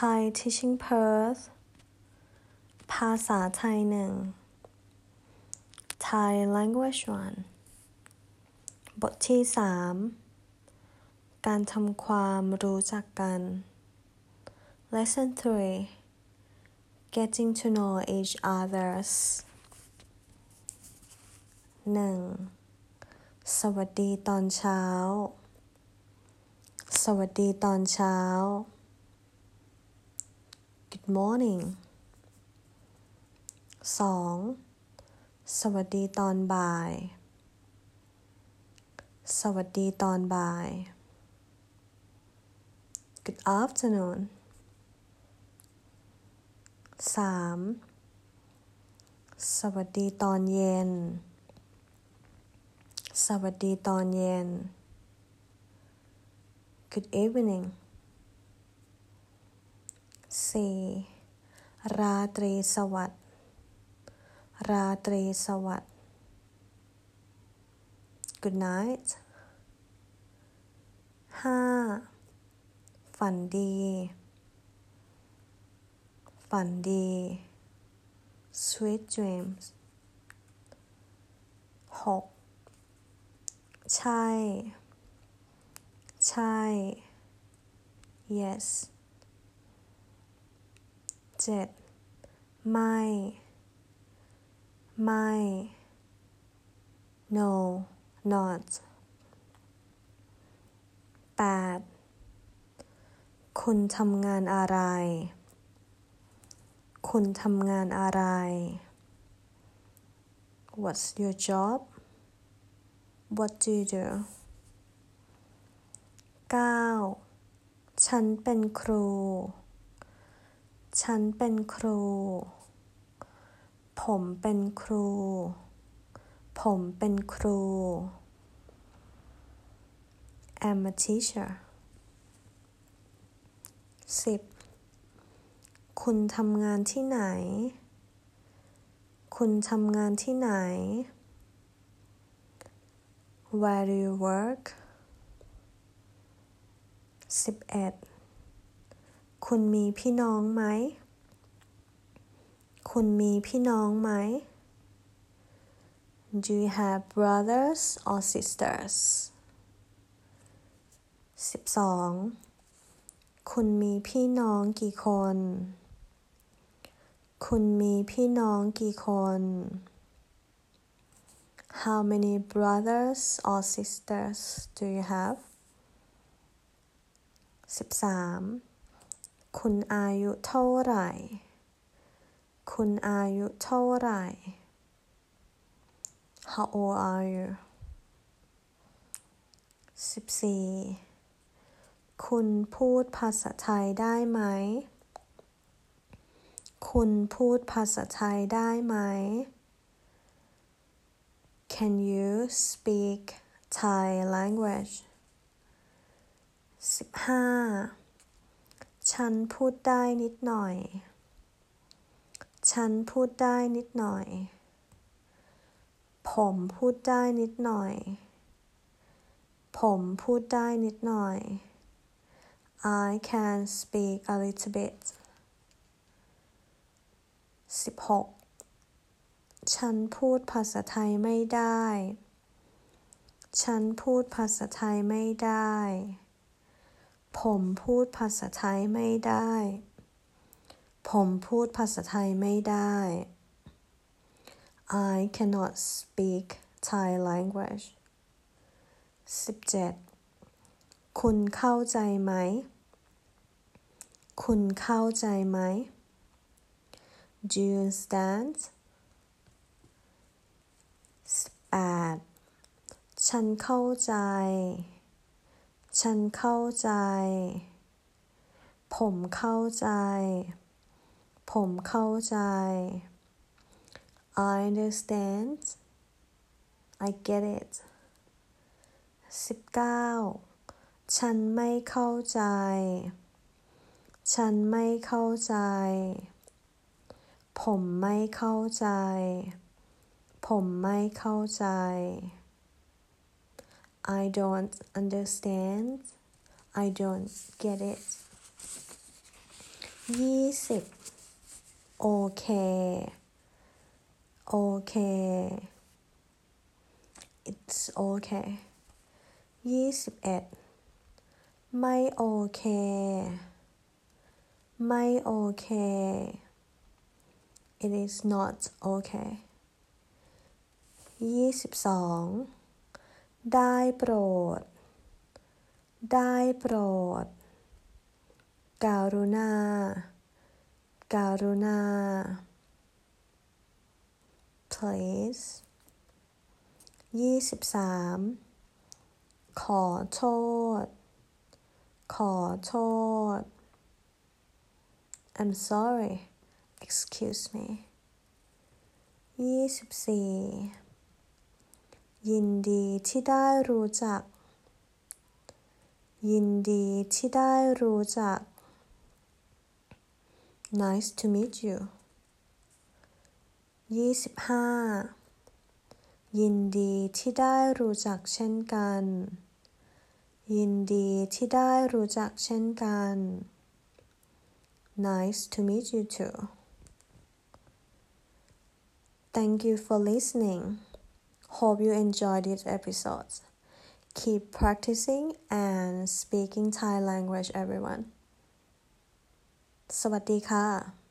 Thai Teaching Perth ภาษาไทยหนึ่ง Thai Language One บทที่สามการทำความรู้จักกัน Lesson 3 Getting to know each others หนึ่งสวัสดีตอนเช้า สวัสดีตอนเช้า Good morning สองสวัสดีตอนบ่าย สวัสดีตอนบ่าย Good afternoon สามสวัสดีตอนเย็น สวัสดีตอนเย็น Good evening สี่ราตรีสวัสดิ์ ราตรีสวัสดิ์ Good night ห้าฝันดี ฝันดี Sweet dreams หกใช่ ใช่ yes เจ็ดไม่ ไม่ no not แปดคุณทำงานอะไร คุณทำงานอะไร What's your job What do you do เก้าฉันเป็นครู ฉันเป็นครู ผมเป็นครู ผมเป็นครู I'm a teacher สิบคุณทำงานที่ไหน คุณทำงานที่ไหน Where do you work สิบเอ็ด คุณมีพี่น้องไหม คุณมีพี่น้องไหม Do you have brothers or sisters สิบสองคุณมีพี่น้องกี่คน คุณมีพี่น้องกี่คน How many brothers or sisters do you have สิบสาม คุณอายุเท่าไหร่ คุณอายุเท่าไหร่ How old are you สิบสี่คุณพูดภาษาไทยได้ไหม คุณพูดภาษาไทยได้ไหม Can you speak Thai language สิบห้า ฉันพูดได้นิดหน่อย ฉันพูดได้นิดหน่อย ผมพูดได้นิดหน่อย ผมพูดได้นิดหน่อย I can speak a little bit สิบหกฉันพูดภาษาไทยไม่ได้ ฉันพูดภาษาไทยไม่ได้ ผมพูดภาษาไทยไม่ได้ ผมพูดภาษาไทยไม่ได้ I cannot speak Thai language สิบเจ็ดคุณเข้าใจไหม คุณเข้าใจไหม Do you understand สิบแปดฉันเข้าใจ ฉันเข้าใจ ผมเข้าใจ ผมเข้าใจ I understand I get it สิบเก้าฉันไม่เข้าใจ ฉันไม่เข้าใจ ผมไม่เข้าใจ ผมไม่เข้าใจ I don't understand I don't get it ยี่สิบโอเค โอเค it's okay ยี่สิบเอ็ดไม่โอเค ไม่โอเค it is not okay ยี่สิบสอง ได้โปรด ได้โปรด การุณา การุณา please ยี่สิบสามขอโทษ ขอโทษ I'm sorry excuse me ยี่สิบสี่ ยินดีที่ได้รู้จัก ยินดีที่ได้รู้จัก Nice to meet you ยี่สิบห้ายินดีที่ได้รู้จักเช่นกัน ยินดีที่ได้รู้จักเช่นกัน Nice to meet you too Thank you for listening Hope you enjoyed this episode Keep practicing and speaking Thai language everyone สวัสดีค่ะ